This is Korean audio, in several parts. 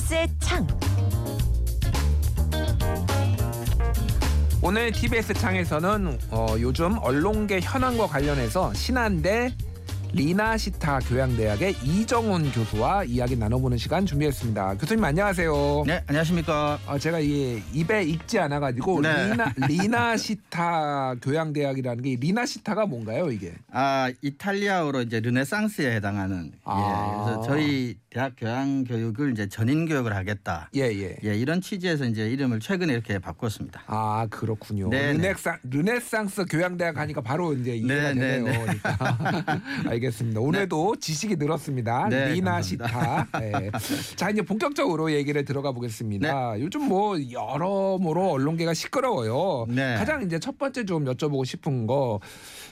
TBS의 창. 오늘 TBS 창에서는 어, 요즘 언론계 현황과 관련해서 신한대 리나시타 교양대학의 이정훈 교수와 이야기 나눠보는 시간 준비했습니다. 교수님 안녕하세요. 네, 안녕하십니까. 어, 제가 이 입에 익지 않아가지고 네. 리나 리나시타 교양대학이라는 게 리나시타가 뭔가요 이게? 아, 이탈리아어로 이제 르네상스에 해당하는 아. 예. 그래서 저희 대학 교양 교육을 이제 전인 교육을 하겠다. 예 예. 예, 이런 취지에서 이제 이름을 최근에 이렇게 바꿨습니다. 아 그렇군요. 네, 네. 르네상 르네상스 교양대학 하니까 바로 이제 이해가 네, 네, 되네요. 네. 그러니까. 알겠습니다. 오늘도 지식이 늘었습니다. 네, 리나시타. 네. 자 이제 본격적으로 얘기를 들어가 보겠습니다. 요즘 뭐 여러모로 언론계가 시끄러워요. 네. 가장 이제 첫 번째 좀 여쭤보고 싶은 거.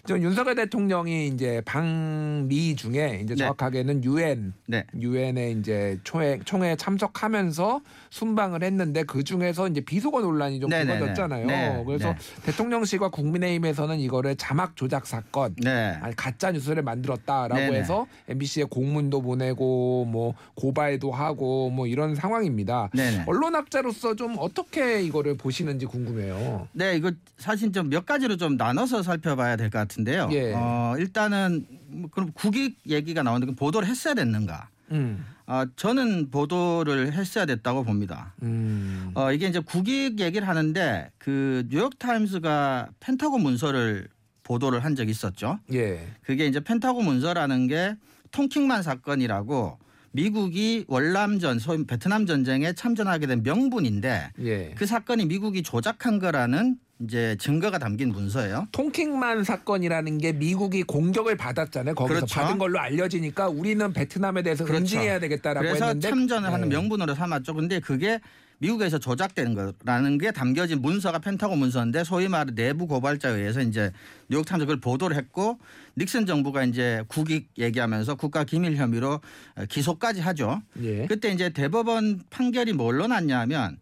저 윤석열 대통령이 이제 방미 중에 이제 네. 정확하게는 유엔 네. 유엔에 이제 총회 총회에 참석하면서 순방을 했는데 그 중에서 이제 비속어 논란이 좀 네네네. 불거졌잖아요. 네, 그래서 네. 대통령실과 국민의힘에서는 이거를 자막 조작 사건, 네. 아니 가짜 뉴스를 만들었다라고. 해서 MBC에 공문도 보내고 뭐 고발도 하고 뭐 이런 상황입니다. 네네. 언론 학자로서 좀 어떻게 이거를 보시는지 궁금해요. 네, 이거 사실 좀 몇 가지로 좀 나눠서 살펴봐야 될 것 같은데 요. 예. 어, 일단은 뭐 그럼 국익 얘기가 나오는데 보도를 했어야 됐는가? 음, 아, 저는 보도를 했어야 됐다고 봅니다. 음, 어, 이게 이제 국익 얘기를 하는데 그 뉴욕 타임스가 펜타곤 문서를 보도를 한 적이 있었죠. 예, 그게 이제 펜타곤 문서라는 게 통킹만 사건이라고 미국이 월남전 소위 베트남 전쟁에 참전하게 된 명분인데 예. 그 사건이 미국이 조작한 거라는 이제 증거가 담긴 문서예요. 통킹만 사건이라는 게 미국이 공격을 받았잖아요. 거기서 그렇죠. 받은 걸로 알려지니까 우리는 베트남에 대해서 그렇죠. 응징해야 되겠다라고 그래서 했는데 참전을 하는 네. 명분으로 삼았죠. 근데 그게 미국에서 조작된 거라는 게 담겨진 문서가 펜타곤 문서인데 소위 말해 내부 고발자에 의해서 이제 뉴욕 타임즈 그걸 보도를 했고 닉슨 정부가 이제 국익 얘기하면서 국가 기밀 혐의로 기소까지 하죠. 예. 그때 이제 대법원 판결이 뭘로 났냐면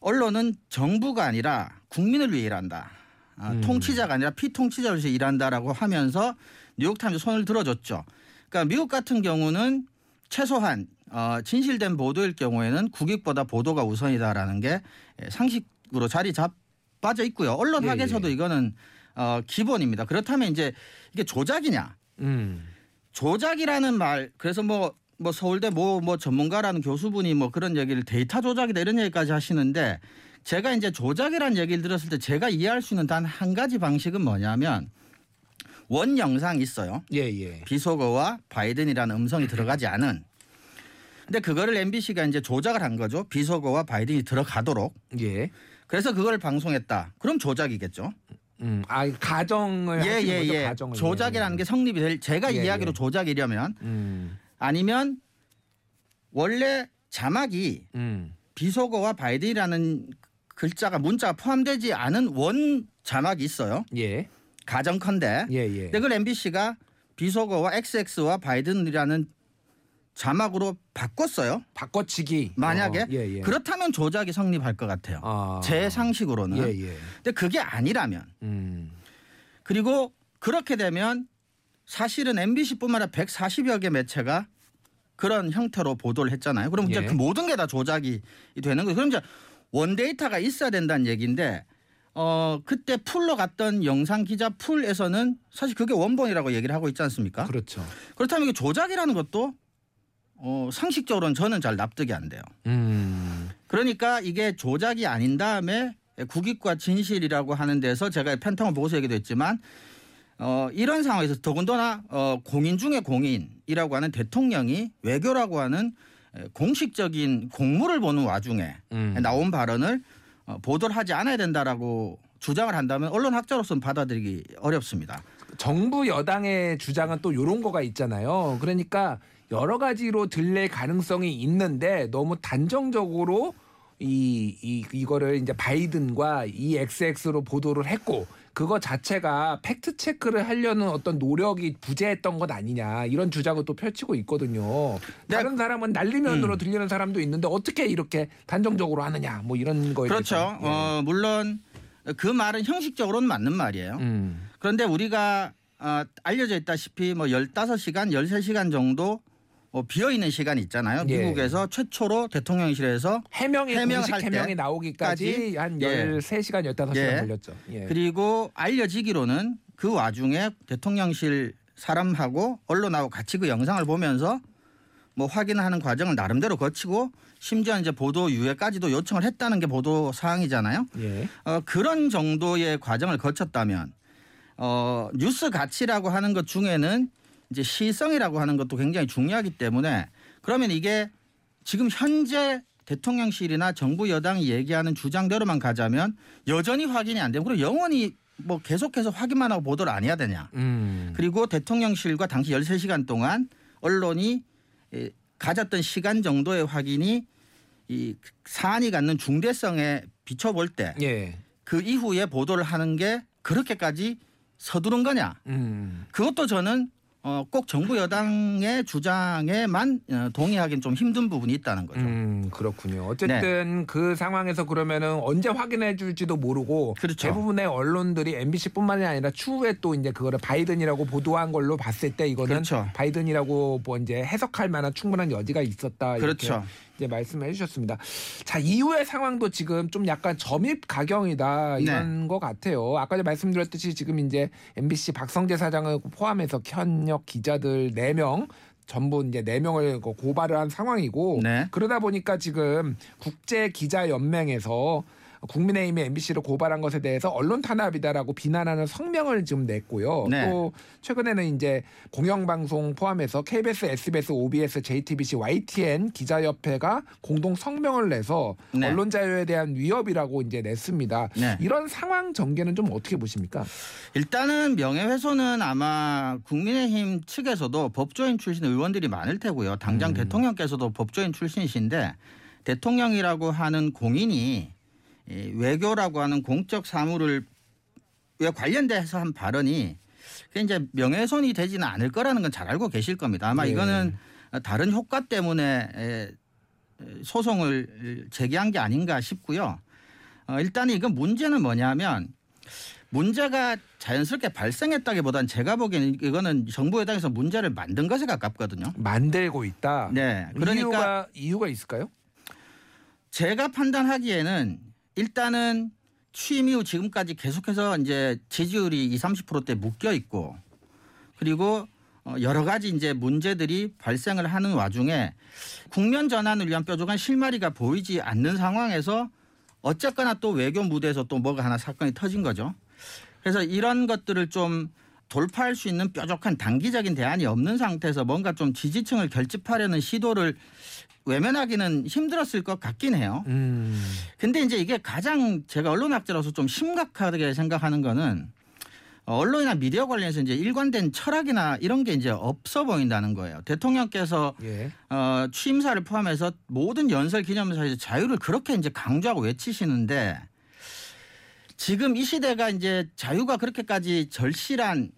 언론은 정부가 아니라 국민을 위해 일한다. 아, 음. 통치자가 아니라 피통치자로서 일한다라고 하면서 뉴욕타임즈 손을 들어줬죠. 그러니까 미국 같은 경우는 최소한 어, 진실된 보도일 경우에는 국익보다 보도가 우선이다라는 게 상식으로 자리 잡 빠져 있고요. 언론학에서도 예, 예. 이거는 어, 기본입니다. 그렇다면 이제 이게 조작이냐? 음. 조작이라는 말 그래서 뭐뭐 서울대 뭐 뭐 전문가라는 교수분이 뭐 그런 얘기를 데이터 조작이다 이런 얘기까지 하시는데 제가 이제 조작이라는 얘기를 들었을 때 제가 이해할 수 있는 단 한 가지 방식은 뭐냐면 원 영상이 있어요. 예, 예. 비속어와 바이든이라는 음성이 들어가지 않은. 근데 그거를 MBC가 이제 조작을 한 거죠. 비속어와 바이든이 들어가도록. 예. 그래서 그걸 방송했다. 그럼 조작이겠죠. 음. 아, 가정을 예, 하신 예, 거죠, 예. 가정을. 조작이라는 게 성립이 될 제가 예, 이야기로 예. 조작이려면 음. 아니면 원래 자막이 음. 비속어와 바이든이라는 글자가 문자가 포함되지 않은 원 자막이 있어요. 예. 가정컨대. 예, 예. 근데 그걸 MBC가 비속어와 XX와 바이든이라는 자막으로 바꿨어요. 바꿔치기. 만약에 어, 예, 예. 그렇다면 조작이 성립할 것 같아요. 아. 제 상식으로는. 예, 예. 근데 그게 아니라면 음. 그리고 그렇게 되면 사실은 MBC뿐만 아니라 140여 개 매체가 그런 형태로 보도를 했잖아요. 그럼 이제 예. 그 모든 게 다 조작이 되는 거예요. 그럼 이제 원데이터가 있어야 된다는 얘기인데 어 그때 풀로 갔던 영상 기자 풀에서는 사실 그게 원본이라고 얘기를 하고 있지 않습니까? 그렇죠. 그렇다면 이게 조작이라는 것도 어 상식적으로는 저는 잘 납득이 안 돼요. 음. 그러니까 이게 조작이 아닌 다음에 국익과 진실이라고 하는 데서 제가 펜타곤 보고서 얘기도 했지만 어, 이런 상황에서 더군다나 어, 공인 중에 공인이라고 하는 대통령이 외교라고 하는 에, 공식적인 공무를 보는 와중에 음. 나온 발언을 어, 보도를 하지 않아야 된다라고 주장을 한다면 언론 학자로서는 받아들이기 어렵습니다. 정부 여당의 주장은 또 이런 거가 있잖아요. 그러니까 여러 가지로 들릴 가능성이 있는데 너무 단정적으로 이, 이 이거를 이제 바이든과 이 XX로 보도를 했고 그거 자체가 팩트 체크를 하려는 어떤 노력이 부재했던 것 아니냐 이런 주장을 또 펼치고 있거든요. 네. 다른 사람은 날리면으로 들리는 사람도 있는데 어떻게 이렇게 단정적으로 하느냐 뭐 이런 거에 그렇죠. 대해서. 예. 어, 물론 그 말은 형식적으로는 맞는 말이에요. 음. 그런데 우리가 어, 알려져 있다시피 뭐 15시간, 13시간 정도 어, 비어 있는 시간이 있잖아요. 예. 미국에서 최초로 대통령실에서 해명이 해명할 공식 해명이 때 나오기까지 까지? 한 예. 13시간 15시간 예. 걸렸죠. 예. 그리고 알려지기로는 그 와중에 대통령실 사람하고 언론하고 같이 그 영상을 보면서 뭐 확인하는 과정을 나름대로 거치고 심지어 이제 보도 유예까지도 요청을 했다는 게 보도 사항이잖아요. 예. 어, 그런 정도의 과정을 거쳤다면 어, 뉴스 가치라고 하는 것 중에는 이제 시성이라고 하는 것도 굉장히 중요하기 때문에 그러면 이게 지금 현재 대통령실이나 정부 여당이 얘기하는 주장대로만 가자면 여전히 확인이 안 되고 그리고 영원히 뭐 계속해서 확인만 하고 보도를 안 해야 되냐. 음. 그리고 대통령실과 당시 13시간 동안 언론이 에, 가졌던 시간 정도의 확인이 이 사안이 갖는 중대성에 비춰볼 때그 예. 이후에 보도를 하는 게 그렇게까지 서두른 거냐? 음. 그것도 저는 어, 꼭 정부 여당의 주장에만 어, 동의하기는 좀 힘든 부분이 있다는 거죠. 음, 그렇군요. 어쨌든 그 상황에서 그러면은 언제 확인해 줄지도 모르고 그렇죠. 대부분의 언론들이 MBC뿐만이 아니라 추후에 또 이제 그거를 바이든이라고 보도한 걸로 봤을 때 이거는 그렇죠. 바이든이라고 뭐 이제 해석할 만한 충분한 여지가 있었다. 이렇게 그렇죠. 이제 말씀해 주셨습니다. 자, 이후의 상황도 지금 좀 약간 점입 가경이다 이런 네. 것 같아요. 아까 말씀드렸듯이 지금 이제 MBC 박성재 사장을 포함해서 현역 기자들 4명 전부 이제 4명을 고발을 한 상황이고 네. 그러다 보니까 지금 국제 기자 연맹에서 국민의힘이 MBC를 고발한 것에 대해서 언론 탄압이다라고 비난하는 성명을 지금 냈고요. 네. 또 최근에는 이제 공영방송 포함해서 KBS, SBS, OBS, JTBC, YTN 기자협회가 공동 성명을 내서 네. 언론 자유에 대한 위협이라고 이제 냈습니다. 네. 이런 상황 전개는 좀 어떻게 보십니까? 일단은 명예훼손은 아마 국민의힘 측에서도 법조인 출신 의원들이 많을 테고요. 당장 음. 대통령께서도 법조인 출신이신데 대통령이라고 하는 공인이 이 외교라고 하는 공적 사무를 왜 관련돼서 한 발언이 그게 이제 명예훼손이 되지는 않을 거라는 건 잘 알고 계실 겁니다. 아마 예. 이거는 다른 효과 때문에 에, 소송을 제기한 게 아닌가 싶고요. 어, 일단 이건 문제는 뭐냐면 문제가 자연스럽게 발생했다기보단 제가 보기에는 이거는 정부 여당에서 문제를 만든 것에 가깝거든요. 만들고 있다. 네. 그러니까 이유가 이유가 있을까요? 제가 판단하기에는 일단은 취임 이후 지금까지 계속해서 이제 지지율이 20, 30%대 묶여 있고 그리고 어, 여러 가지 이제 문제들이 발생을 하는 와중에 국면 전환을 위한 뾰족한 실마리가 보이지 않는 상황에서 어쨌거나 또 외교 무대에서 또 뭐가 하나 사건이 터진 거죠. 그래서 이런 것들을 좀 돌파할 수 있는 뾰족한 단기적인 대안이 없는 상태에서 뭔가 좀 지지층을 결집하려는 시도를 외면하기는 힘들었을 것 같긴 해요. 음. 근데 이제 이게 가장 제가 언론학자로서 좀 심각하게 생각하는 거는 언론이나 미디어 관련해서 이제 일관된 철학이나 이런 게 이제 없어 보인다는 거예요. 대통령께서 예. 어, 취임사를 포함해서 모든 연설 기념사에서 자유를 그렇게 이제 강조하고 외치시는데 지금 이 시대가 이제 자유가 그렇게까지 절실한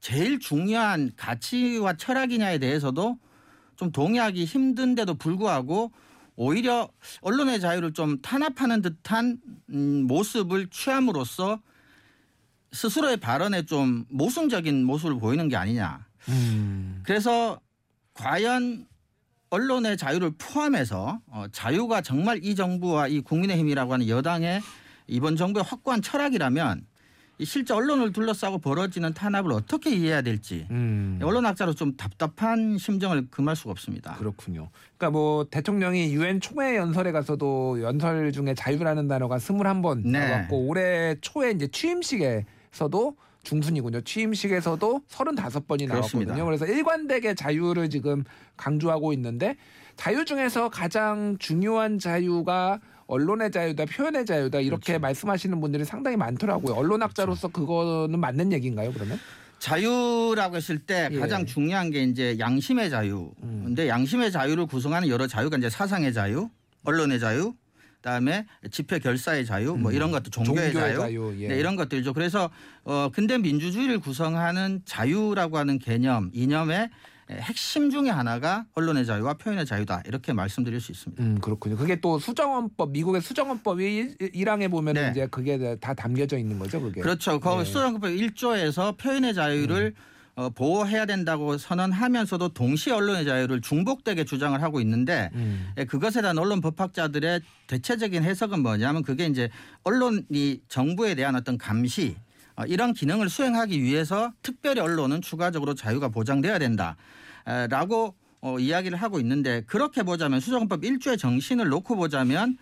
제일 중요한 가치와 철학이냐에 대해서도 좀 동의하기 힘든데도 불구하고 오히려 언론의 자유를 좀 탄압하는 듯한 음, 모습을 취함으로써 스스로의 발언에 좀 모순적인 모습을 보이는 게 아니냐. 음. 그래서 과연 언론의 자유를 포함해서 어, 자유가 정말 이 정부와 이 국민의힘이라고 하는 여당의 이번 정부의 확고한 철학이라면 이 실제 언론을 둘러싸고 벌어지는 탄압을 어떻게 이해해야 될지 음. 언론학자로 좀 답답한 심정을 금할 수가 없습니다. 그렇군요. 그러니까 뭐 대통령이 유엔 총회 연설에 가서도 연설 중에 자유라는 단어가 21번 네. 나왔고 올해 초에 이제 취임식에서도 중순이군요. 취임식에서도 35번이 그렇습니다. 나왔거든요. 그래서 일관되게 자유를 지금 강조하고 있는데 자유 중에서 가장 중요한 자유가 언론의 자유다, 표현의 자유다 이렇게 그렇죠. 말씀하시는 분들이 상당히 많더라고요. 언론학자로서 그거는 맞는 얘기인가요, 그러면? 자유라고 했을 때 예. 가장 중요한 게 이제 양심의 자유. 음. 근데 양심의 자유를 구성하는 여러 자유가 이제 사상의 자유, 언론의 자유, 그다음에 집회 결사의 자유, 뭐 음. 이런 것도 종교의, 자유. 예. 네, 이런 것들이죠. 그래서 어 근대 민주주의를 구성하는 자유라고 하는 개념, 이념의 핵심 중에 하나가 언론의 자유와 표현의 자유다. 이렇게 말씀드릴 수 있습니다. 음 그렇군요. 그게 또 수정헌법 미국의 수정헌법이 1항에 보면 은 네. 이제 그게 다 담겨져 있는 거죠, 그게. 그렇죠. 거기 네. 수정헌법 1조에서 표현의 자유를 어, 보호해야 된다고 선언하면서도 동시에 언론의 자유를 중복되게 주장을 하고 있는데 음. 예, 그것에 대한 언론 법학자들의 대체적인 해석은 뭐냐면 그게 이제 언론이 정부에 대한 어떤 감시 어, 이런 기능을 수행하기 위해서 특별히 언론은 추가적으로 자유가 보장돼야 된다라고 어, 이야기를 하고 있는데 그렇게 보자면 수정법 1조의 정신을 놓고 보자면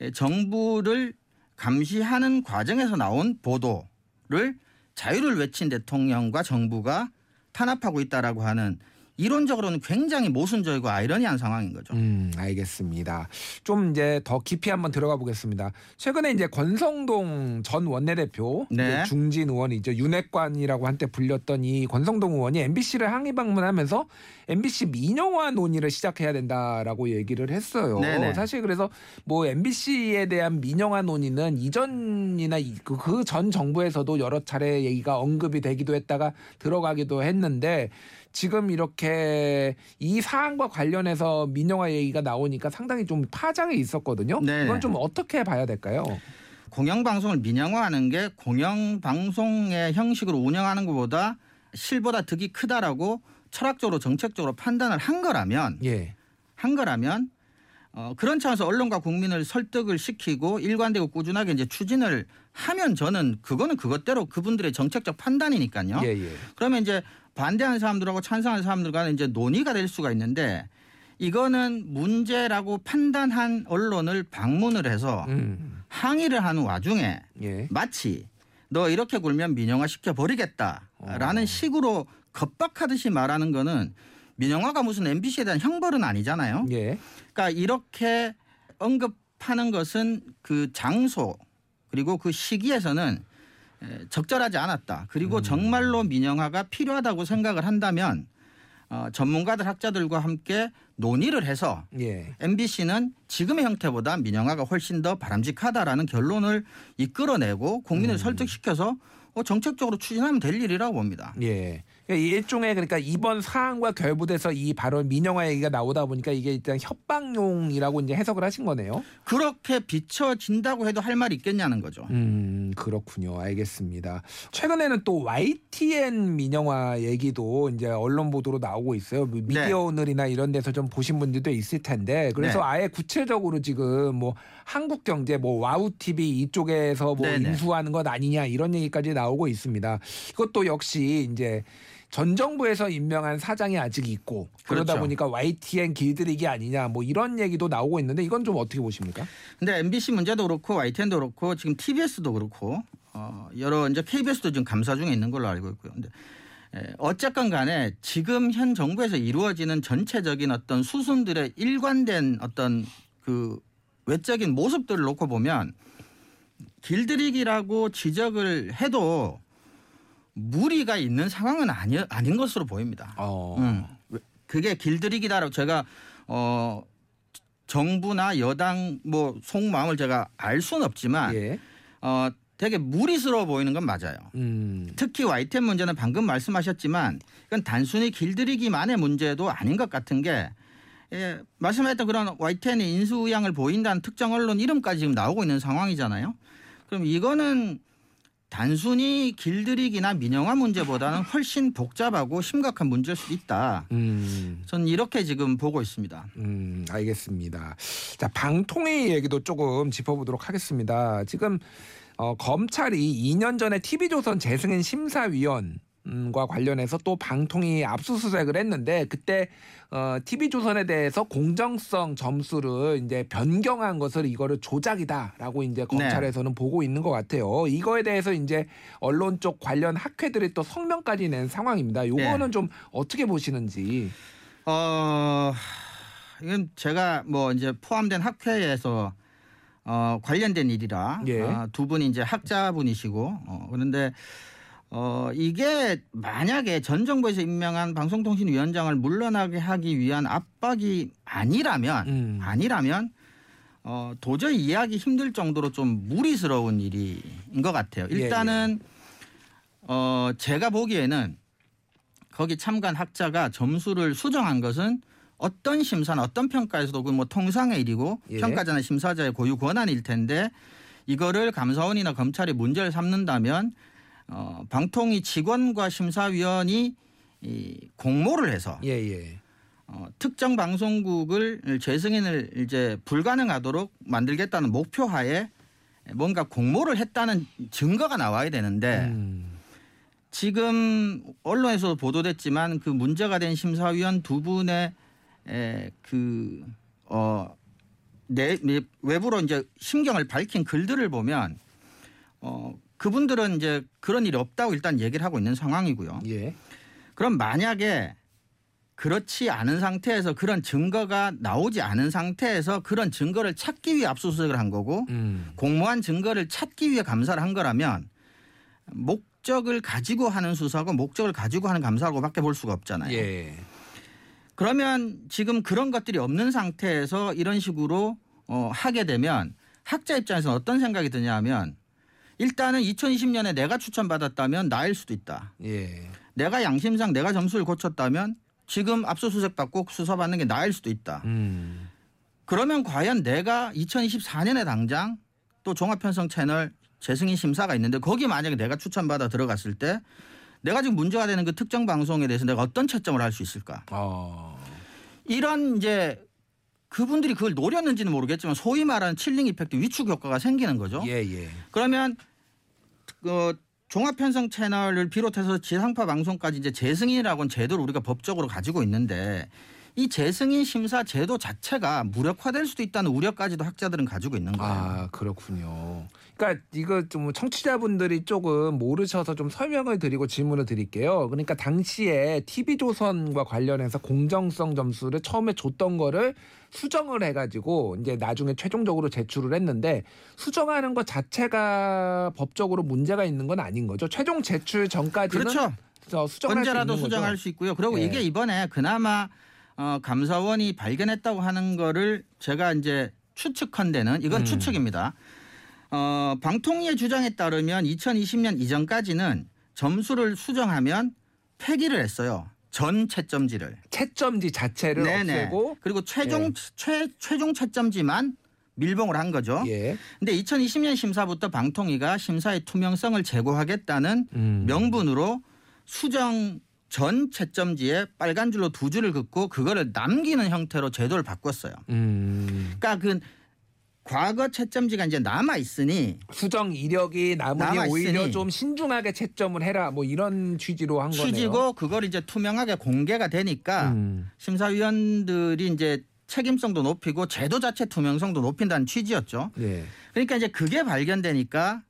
예, 정부를 감시하는 과정에서 나온 보도를 자유를 외친 대통령과 정부가 탄압하고 있다라고 하는 이론적으로는 굉장히 모순적이고 아이러니한 상황인 거죠. 음, 알겠습니다. 좀 이제 더 깊이 한번 들어가 보겠습니다. 최근에 이제 권성동 전 원내대표 네. 중진 의원이죠. 윤핵관이라고 한때 불렸던 이 권성동 의원이 MBC를 항의 방문하면서 MBC 민영화 논의를 시작해야 된다라고 얘기를 했어요. 네네. 사실 그래서 뭐 MBC에 대한 민영화 논의는 이전이나 그전 정부에서도 여러 차례 얘기가 언급이 되기도 했다가 들어가기도 했는데 지금 이렇게 이 사안과 관련해서 민영화 얘기가 나오니까 상당히 좀 파장이 있었거든요. 네. 그건 좀 어떻게 봐야 될까요? 공영방송을 민영화하는 게 공영방송의 형식으로 운영하는 것보다 실보다 득이 크다라고 철학적으로 정책적으로 판단을 한 거라면 예. 한 거라면 어, 그런 차원에서 언론과 국민을 설득을 시키고 일관되고 꾸준하게 이제 추진을 하면 저는 그거는 그것대로 그분들의 정책적 판단이니까요. 예, 예. 그러면 이제 반대하는 사람들하고 찬성하는 사람들 간에 이제 논의가 될 수가 있는데 이거는 문제라고 판단한 언론을 방문을 해서 음. 항의를 하는 와중에 예. 마치 너 이렇게 굴면 민영화 시켜 버리겠다라는 어. 식으로 겁박하듯이 말하는 거는 민영화가 무슨 MBC에 대한 형벌은 아니잖아요. 예. 그러니까 이렇게 언급하는 것은 그 장소 그리고 그 시기에서는 에, 적절하지 않았다. 그리고 정말로 민영화가 필요하다고 생각을 한다면 어, 전문가들 학자들과 함께 논의를 해서 예. MBC는 지금의 형태보다 민영화가 훨씬 더 바람직하다라는 결론을 이끌어내고 국민을 설득시켜서 어, 정책적으로 추진하면 될 일이라고 봅니다. 예. 그러니까 일종의 그러니까 이번 사안과 결부돼서 이 발언 민영화 얘기가 나오다 보니까 이게 일단 협박용이라고 이제 해석을 하신 거네요. 그렇게 비춰진다고 해도 할 말이 있겠냐는 거죠. 음 그렇군요. 알겠습니다. 최근에는 또 YTN 민영화 얘기도 이제 언론 보도로 나오고 있어요. 뭐 미디어 오늘이나 이런 데서 좀 보신 분들도 있을 텐데 그래서 네. 아예 구체적으로 지금 뭐 한국경제 뭐 와우 TV 이쪽에서 뭐 네네. 인수하는 것 아니냐 이런 얘기까지 나오고 있습니다. 이것도 역시 이제 전 정부에서 임명한 사장이 아직 있고 그러다 그렇죠. 보니까 YTN 길들이기 아니냐 뭐 이런 얘기도 나오고 있는데 이건 좀 어떻게 보십니까? 근데 MBC 문제도 그렇고 YTN도 그렇고 지금 TBS도 그렇고 어, 여러 이제 KBS도 지금 감사 중에 있는 걸로 알고 있고요. 근데 에, 어쨌건 간에 지금 현 정부에서 이루어지는 전체적인 어떤 수순들의 일관된 어떤 그 외적인 모습들을 놓고 보면 길들이기라고 지적을 해도 무리가 있는 상황은 아니, 아닌 것으로 보입니다. 어. 음. 그게 길들이기다라고 제가 어 정부나 여당 뭐 속마음을 제가 알 수는 없지만 예. 어 되게 무리스러워 보이는 건 맞아요. 음. 특히 YTN 문제는 방금 말씀하셨지만 이건 단순히 길들이기만의 문제도 아닌 것 같은 게 예, 말씀하셨던 그런 YTN이 인수의향을 보인다는 특정 언론 이름까지 지금 나오고 있는 상황이잖아요. 그럼 이거는 단순히 길들이기나 민영화 문제보다는 훨씬 복잡하고 심각한 문제일 수도 있다. 음. 저는 이렇게 지금 보고 있습니다. 음, 알겠습니다. 자, 방통위 얘기도 조금 짚어보도록 하겠습니다. 지금 어, 검찰이 2년 전에 TV조선 재승인 심사위원 과 관련해서 또 방통위 압수수색을 했는데 그때 어, TV조선에 대해서 공정성 점수를 이제 변경한 것을 이거를 조작이다라고 이제 검찰에서는 보고 있는 것 같아요. 이거에 대해서 이제 언론 쪽 관련 학회들이 또 성명까지 낸 상황입니다. 요거는 좀 어떻게 보시는지. 어 이건 제가 뭐 이제 포함된 학회에서 어 관련된 일이라 예. 아, 두 분이 이제 학자분이시고 어 그런데 어 이게 만약에 전 정부에서 임명한 방송통신위원장을 물러나게 하기 위한 압박이 아니라면 음. 아니라면 어 도저히 이해하기 힘들 정도로 좀 무리스러운 일인 것 같아요. 예, 일단은 어 제가 보기에는 거기 참관 학자가 점수를 수정한 것은 어떤 심사나 어떤 평가에서도 그뭐 통상의 일이고 예. 평가자나 심사자의 고유 권한일 텐데 이거를 감사원이나 검찰이 문제를 삼는다면 어, 방통위 직원과 심사위원이 이 공모를 해서 예, 예. 어, 특정 방송국을 재승인을 이제 불가능하도록 만들겠다는 목표하에 뭔가 공모를 했다는 증거가 나와야 되는데 음. 지금 언론에서 보도됐지만 그 문제가 된 심사위원 두 분의 에, 그 어, 내, 내 외부로 이제 심경을 밝힌 글들을 보면 어, 그분들은 이제 그런 일이 없다고 일단 얘기를 하고 있는 상황이고요. 예. 그럼 만약에 그렇지 않은 상태에서 그런 증거가 나오지 않은 상태에서 그런 증거를 찾기 위해 압수수색을 한 거고 음. 공모한 증거를 찾기 위해 감사를 한 거라면 목적을 가지고 하는 수사고 목적을 가지고 하는 감사하고밖에 볼 수가 없잖아요. 예. 그러면 지금 그런 것들이 없는 상태에서 이런 식으로 어, 하게 되면 학자 입장에서는 어떤 생각이 드냐면 일단은 2020년에 내가 추천받았다면 나일 수도 있다. 예. 내가 양심상 내가 점수를 고쳤다면 지금 압수수색 받고 수사받는 게 나일 수도 있다. 음. 그러면 과연 내가 2024년에 당장 또 종합편성 채널 재승인 심사가 있는데 거기 만약에 내가 추천받아 들어갔을 때 내가 지금 문제가 되는 그 특정 방송에 대해서 내가 어떤 채점을 할 수 있을까? 어. 이런 이제 그분들이 그걸 노렸는지는 모르겠지만 소위 말하는 칠링 이펙트 위축 효과가 생기는 거죠. 예, 예. 그러면 그 종합 편성 채널을 비롯해서 지상파 방송까지 이제 재승인이라고는 제도를 우리가 법적으로 가지고 있는데 이 재승인 심사 제도 자체가 무력화될 수도 있다는 우려까지도 학자들은 가지고 있는 거예요. 아 그렇군요. 그러니까 이거 좀 청취자분들이 조금 모르셔서 좀 설명을 드리고 질문을 드릴게요. 그러니까 당시에 TV조선과 관련해서 공정성 점수를 처음에 줬던 거를 수정을 해가지고 이제 나중에 최종적으로 제출을 했는데 수정하는 것 자체가 법적으로 문제가 있는 건 아닌 거죠. 최종 제출 전까지는 그렇죠. 어, 수정할 언제라도 수 수정할 거죠. 수 있고요. 그리고 예. 이게 이번에 그나마 어, 감사원이 발견했다고 하는 거를 제가 이제 추측한데는 이건 음. 추측입니다. 어, 방통위의 주장에 따르면 2020년 이전까지는 점수를 수정하면 폐기를 했어요. 전 채점지를. 채점지 자체를 없애고 그리고 최종 예. 최 최종 채점지만 밀봉을 한 거죠. 예. 근데 2020년 심사부터 방통위가 심사의 투명성을 제고하겠다는 음. 명분으로 수정 전 채점지에 빨간 줄로 두 줄을 긋고 그거를 남기는 형태로 제도를 바꿨어요. 음. 그러니까 그 과거 채점지가 이제 남아 있으니 수정 이력이 남으니 오히려 좀 신중하게 채점을 해라 뭐 이런 취지로 한 거네요. 취지고 그걸 이제 투명하게 공개가 되니까 음. 심사위원들이 이제 책임성도 높이고 제도 자체 투명성도 높인다는 취지였죠. 예. 그러니까 이제 그게 발견되니까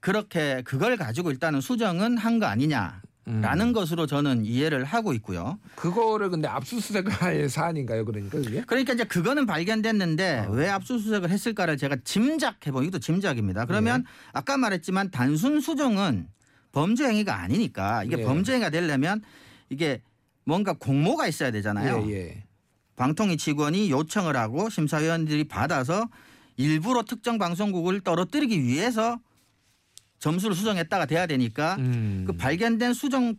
그렇게 그걸 가지고 일단은 수정은 한 거 아니냐 라는 음. 것으로 저는 이해를 하고 있고요. 그거를 근데 압수수색을 할 사안인가요, 그러니까 그게? 그러니까 이제 그거는 발견됐는데 어. 왜 압수수색을 했을까를 제가 짐작해보 이것도 짐작입니다. 그러면 네. 아까 말했지만 단순 수정은 범죄 행위가 아니니까 이게 예. 범죄 행위가 되려면 이게 뭔가 공모가 있어야 되잖아요. 예, 예. 방통위 직원이 요청을 하고 심사위원들이 받아서 일부러 특정 방송국을 떨어뜨리기 위해서 점수를 수정했다가 돼야 되니까 음. 그 발견된 수정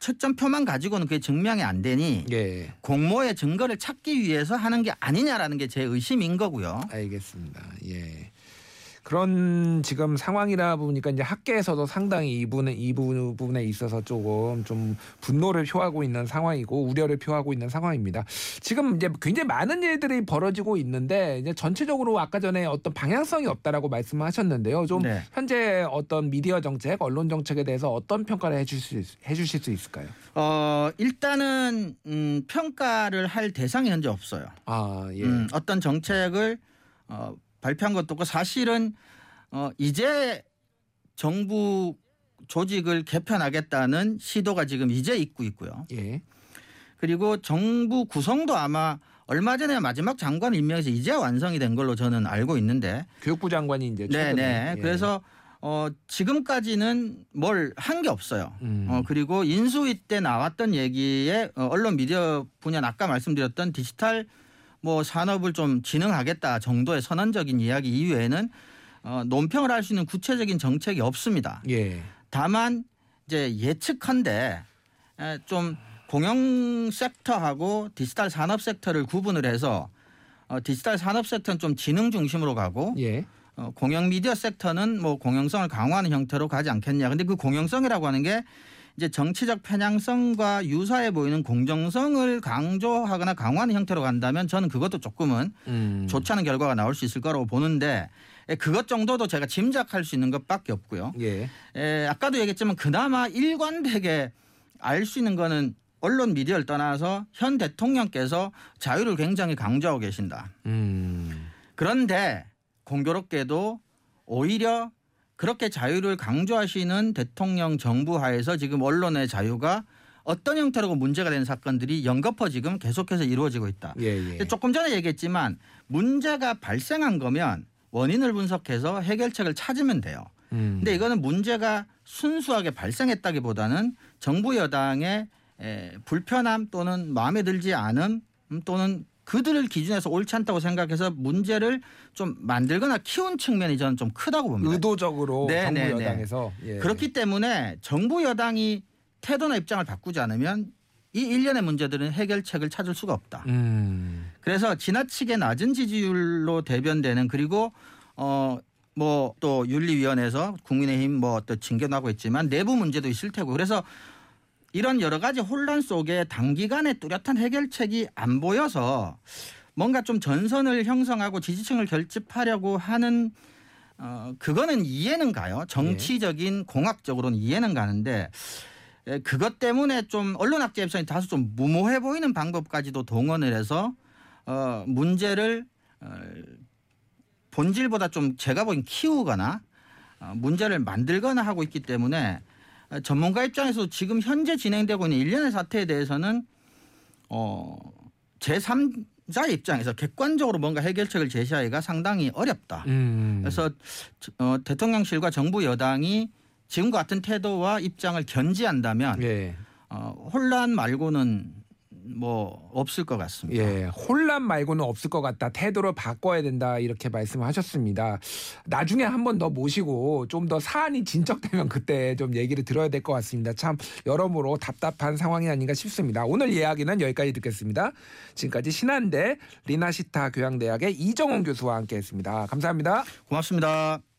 채점표만 가지고는 그게 증명이 안 되니 예. 공모의 증거를 찾기 위해서 하는 게 아니냐라는 게 제 의심인 거고요. 알겠습니다. 예. 그런 지금 상황이라 보니까 이제 학계에서도 상당히 이 부분에 이 부분에 있어서 조금 좀 분노를 표하고 있는 상황이고 우려를 표하고 있는 상황입니다. 지금 이제 굉장히 많은 일들이 벌어지고 있는데 이제 전체적으로 아까 전에 어떤 방향성이 없다라고 말씀하셨는데요. 좀 네. 현재 어떤 미디어 정책, 언론 정책에 대해서 어떤 평가를 해주실 수, 해주실 수 있을까요? 어 일단은 음, 평가를 할 대상이 현재 없어요. 아 예. 음, 어떤 정책을 어, 발표한 것도 없고 사실은 어, 이제 정부 조직을 개편하겠다는 시도가 지금 이제 있고 있고요. 예. 그리고 정부 구성도 아마 얼마 전에 마지막 장관 임명해서 이제 완성이 된 걸로 저는 알고 있는데 교육부 장관이 이제 최근에 네네. 예. 그래서 어, 지금까지는 뭘 한 게 없어요. 음. 어, 그리고 인수위 때 나왔던 얘기에 어, 언론 미디어 분야 아까 말씀드렸던 디지털 뭐 산업을 좀 진흥하겠다 정도의 선언적인 이야기 이외에는 어, 논평을 할 수 있는 구체적인 정책이 없습니다. 예. 다만 이제 예측한데 에, 좀 공영 섹터하고 디지털 산업 섹터를 구분을 해서 어, 디지털 산업 섹터는 좀 지능 중심으로 가고 예. 어, 공영 미디어 섹터는 뭐 공영성을 강화하는 형태로 가지 않겠냐. 근데 그 공영성이라고 하는 게 이제 정치적 편향성과 유사해 보이는 공정성을 강조하거나 강화하는 형태로 간다면 저는 그것도 조금은 음. 좋지 않은 결과가 나올 수 있을 거라고 보는데 에, 그것 정도도 제가 짐작할 수 있는 것밖에 없고요. 예. 에, 아까도 얘기했지만 그나마 일관되게 알 수 있는 거는 언론 미디어를 떠나서 현 대통령께서 자유를 굉장히 강조하고 계신다. 음. 그런데 공교롭게도 오히려 그렇게 자유를 강조하시는 대통령 정부 하에서 지금 언론의 자유가 어떤 형태로 문제가 되는 사건들이 연거푸 지금 계속해서 이루어지고 있다. 예, 예. 조금 전에 얘기했지만 문제가 발생한 거면 원인을 분석해서 해결책을 찾으면 돼요. 음. 근데 이거는 문제가 순수하게 발생했다기보다는 정부 여당의 에, 불편함 또는 마음에 들지 않음 음, 또는 그들을 기준에서 옳지 않다고 생각해서 문제를 좀 만들거나 키운 측면이 저는 좀 크다고 봅니다. 의도적으로 네, 정부 네, 네. 여당에서 예. 그렇기 때문에 정부 여당이 태도나 입장을 바꾸지 않으면 이 일련의 문제들은 해결책을 찾을 수가 없다. 음. 그래서 지나치게 낮은 지지율로 대변되는 그리고 어 뭐 또 윤리위원회에서 국민의힘 뭐 또 징계나고 있지만 내부 문제도 있을 테고 그래서 이런 여러 가지 혼란 속에 단기간에 뚜렷한 해결책이 안 보여서 뭔가 좀 전선을 형성하고 지지층을 결집하려고 하는 어 그거는 이해는 가요. 정치적인 공학적으로는 이해는 가는데 에, 그것 때문에 좀 언론 학자 입장이 다소 좀 무모해 보이는 방법까지도 동원을 해서 어 문제를 어, 본질보다 좀 제가 보기엔 키우거나 어, 문제를 만들거나 하고 있기 때문에 어, 전문가 입장에서 지금 현재 진행되고 있는 일련의 사태에 대해서는 어 제3 자 입장에서 객관적으로 뭔가 해결책을 제시하기가 상당히 어렵다. 음. 그래서 어, 대통령실과 정부 여당이 지금과 같은 태도와 입장을 견지한다면 예. 어, 혼란 말고는 뭐 없을 것 같습니다. 예, 혼란 말고는 없을 것 같다. 태도를 바꿔야 된다. 이렇게 말씀하셨습니다. 나중에 한 번 더 모시고 좀 더 사안이 진척되면 그때 좀 얘기를 들어야 될 것 같습니다. 참 여러모로 답답한 상황이 아닌가 싶습니다. 오늘 이야기는 여기까지 듣겠습니다. 지금까지 신한대 리나시타 교양대학의 이정원 교수와 함께했습니다. 감사합니다. 고맙습니다.